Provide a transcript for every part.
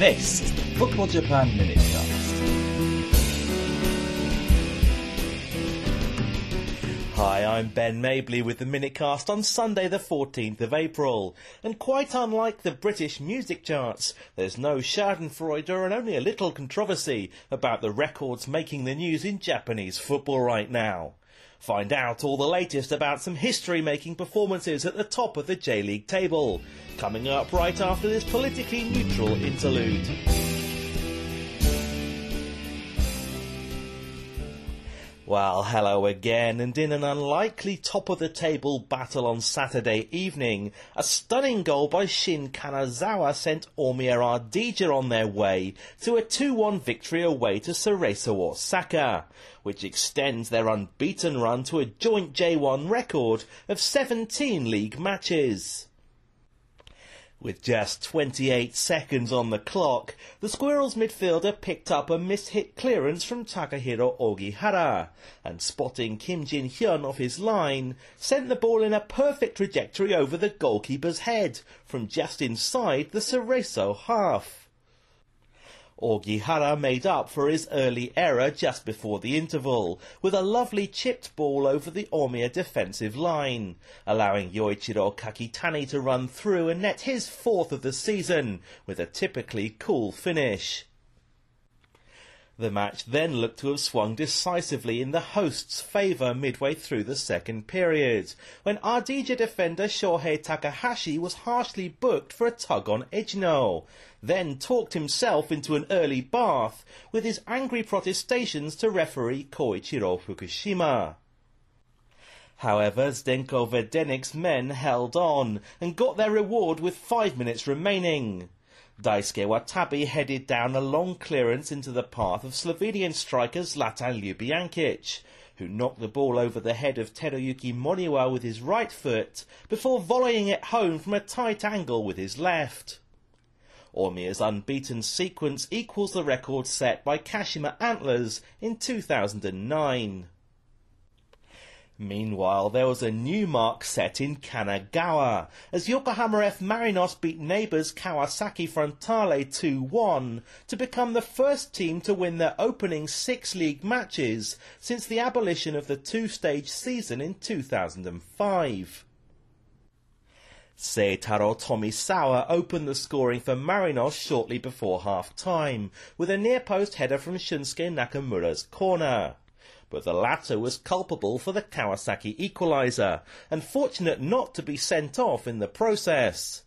This is the Football Japan Minutecast. Hi, I'm Ben Mabley with the Minutecast on Sunday the 14th of April. And quite unlike the British music charts, there's no schadenfreude and only a little controversy about the records making the news in Japanese football right now. Find out all the latest about some history-making performances at the top of the J-League table. Coming up right after this politically neutral interlude. Well, hello again, and in an unlikely top of the table battle on Saturday evening, a stunning goal by Shin Kanazawa sent Omiya Ardija on their way to a 2-1 victory away to Cerezo Osaka, which extends their unbeaten run to a joint J1 record of 17 league matches. With just 28 seconds on the clock, the Squirrels midfielder picked up a mishit clearance from Takahiro Ogihara, and spotting Kim Jin Hyun off his line, sent the ball in a perfect trajectory over the goalkeeper's head, from just inside the Cerezo half. Ogihara made up for his early error just before the interval, with a lovely chipped ball over the Omiya defensive line, allowing Yoichiro Kakitani to run through and net his fourth of the season, with a typically cool finish. The match then looked to have swung decisively in the hosts' favour midway through the second period, when Ardija defender Shohei Takahashi was harshly booked for a tug on Edno, then talked himself into an early bath with his angry protestations to referee Koichiro Fukushima. However, Zdenko Verdenik's men held on and got their reward with five minutes remaining. Daisuke Watabe headed down a long clearance into the path of Slovenian striker Zlatan Ljubijankic, who knocked the ball over the head of Teruyuki Moniwa with his right foot before volleying it home from a tight angle with his left. Omiya's unbeaten sequence equals the record set by Kashima Antlers in 2009. Meanwhile, there was a new mark set in Kanagawa as Yokohama F. Marinos beat neighbours Kawasaki Frontale 2-1 to become the first team to win their opening six league matches since the abolition of the two-stage season in 2005. Seitaro Tomisawa opened the scoring for Marinos shortly before half-time with a near-post header from Shunsuke Nakamura's corner but the latter was culpable for the Kawasaki equaliser, and fortunate not to be sent off in the process.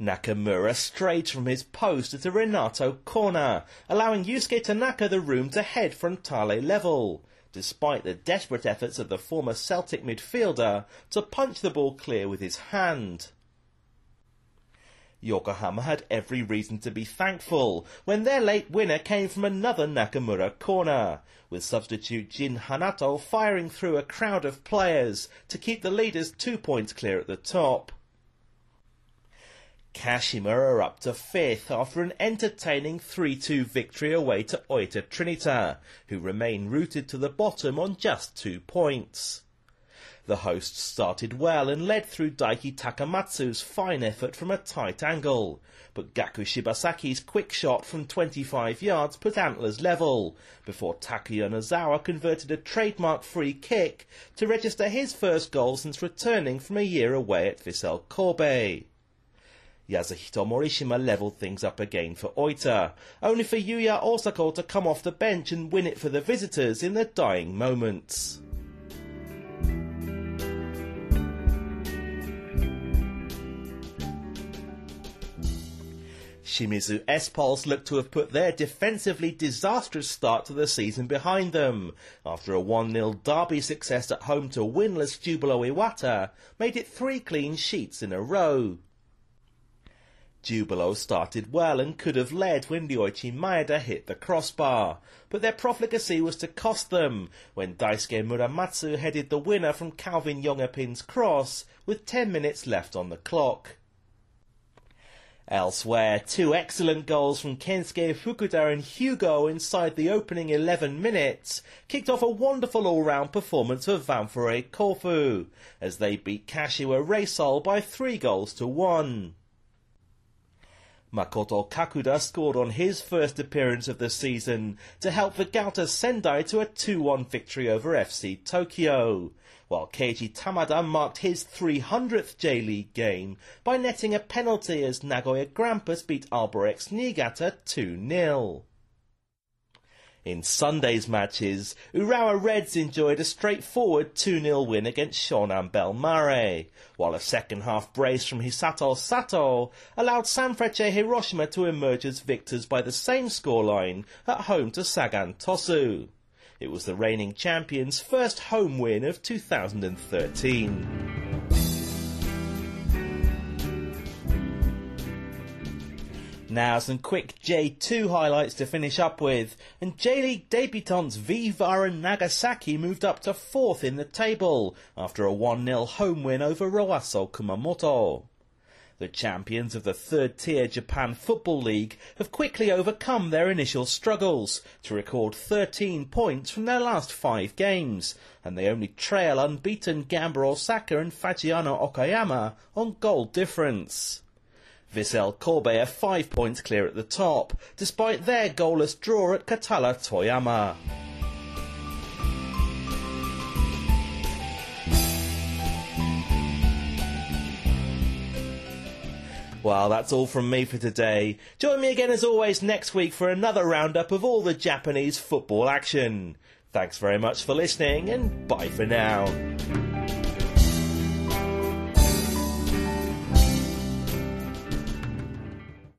Nakamura strayed from his post at a Renato corner, allowing Yusuke Tanaka the room to head frontale level, despite the desperate efforts of the former Celtic midfielder to punch the ball clear with his hand. Yokohama had every reason to be thankful when their late winner came from another Nakamura corner, with substitute Jin Hanato firing through a crowd of players to keep the leaders two points clear at the top. Kashima are up to fifth after an entertaining 3-2 victory away to Oita Trinita, who remain rooted to the bottom on just two points. The hosts started well and led through Daiki Takamatsu's fine effort from a tight angle, but Gaku Shibasaki's quick shot from 25 yards put Antlers level, before Takuya Nozawa converted a trademark free kick to register his first goal since returning from a year away at Vissel Kobe. Yasuhito Morishima levelled things up again for Oita, only for Yuya Osako to come off the bench and win it for the visitors in the dying moments. Shimizu S-Pulse look to have put their defensively disastrous start to the season behind them, after a 1-0 derby success at home to winless Jubilo Iwata made it three clean sheets in a row. Jubilo started well and could have led when Ryoichi Maeda hit the crossbar, but their profligacy was to cost them when Daisuke Muramatsu headed the winner from Calvin Jong-a-Pin's cross with 10 minutes left on the clock. Elsewhere, two excellent goals from Kensuke Fukuda and Hugo inside the opening 11 minutes kicked off a wonderful all-round performance for Ventforet Kofu as they beat Kashiwa Reysol by three goals to one. Makoto Kakuda scored on his first appearance of the season to help Vegalta Sendai to a 2-1 victory over FC Tokyo, while Keiji Tamada marked his 300th J-League game by netting a penalty as Nagoya Grampus beat Albirex Niigata 2-0. In Sunday's matches, Urawa Reds enjoyed a straightforward 2-0 win against Shonan Bellmare, while a second half brace from Hisato Sato allowed Sanfrecce Hiroshima to emerge as victors by the same scoreline at home to Sagan Tosu. It was the reigning champions' first home win of 2013. Now some quick J2 highlights to finish up with. And J-League debutants V-Varen Nagasaki moved up to fourth in the table after a 1-0 home win over Roasso Kumamoto. The champions of the third tier Japan Football League have quickly overcome their initial struggles to record 13 points from their last five games, and they only trail unbeaten Gamba Osaka and Fagiano Okayama on goal difference. Vissel Kobe are five points clear at the top, despite their goalless draw at Kataller Toyama. Well, that's all from me for today. Join me again as always next week for another roundup of all the Japanese football action. Thanks very much for listening and bye for now.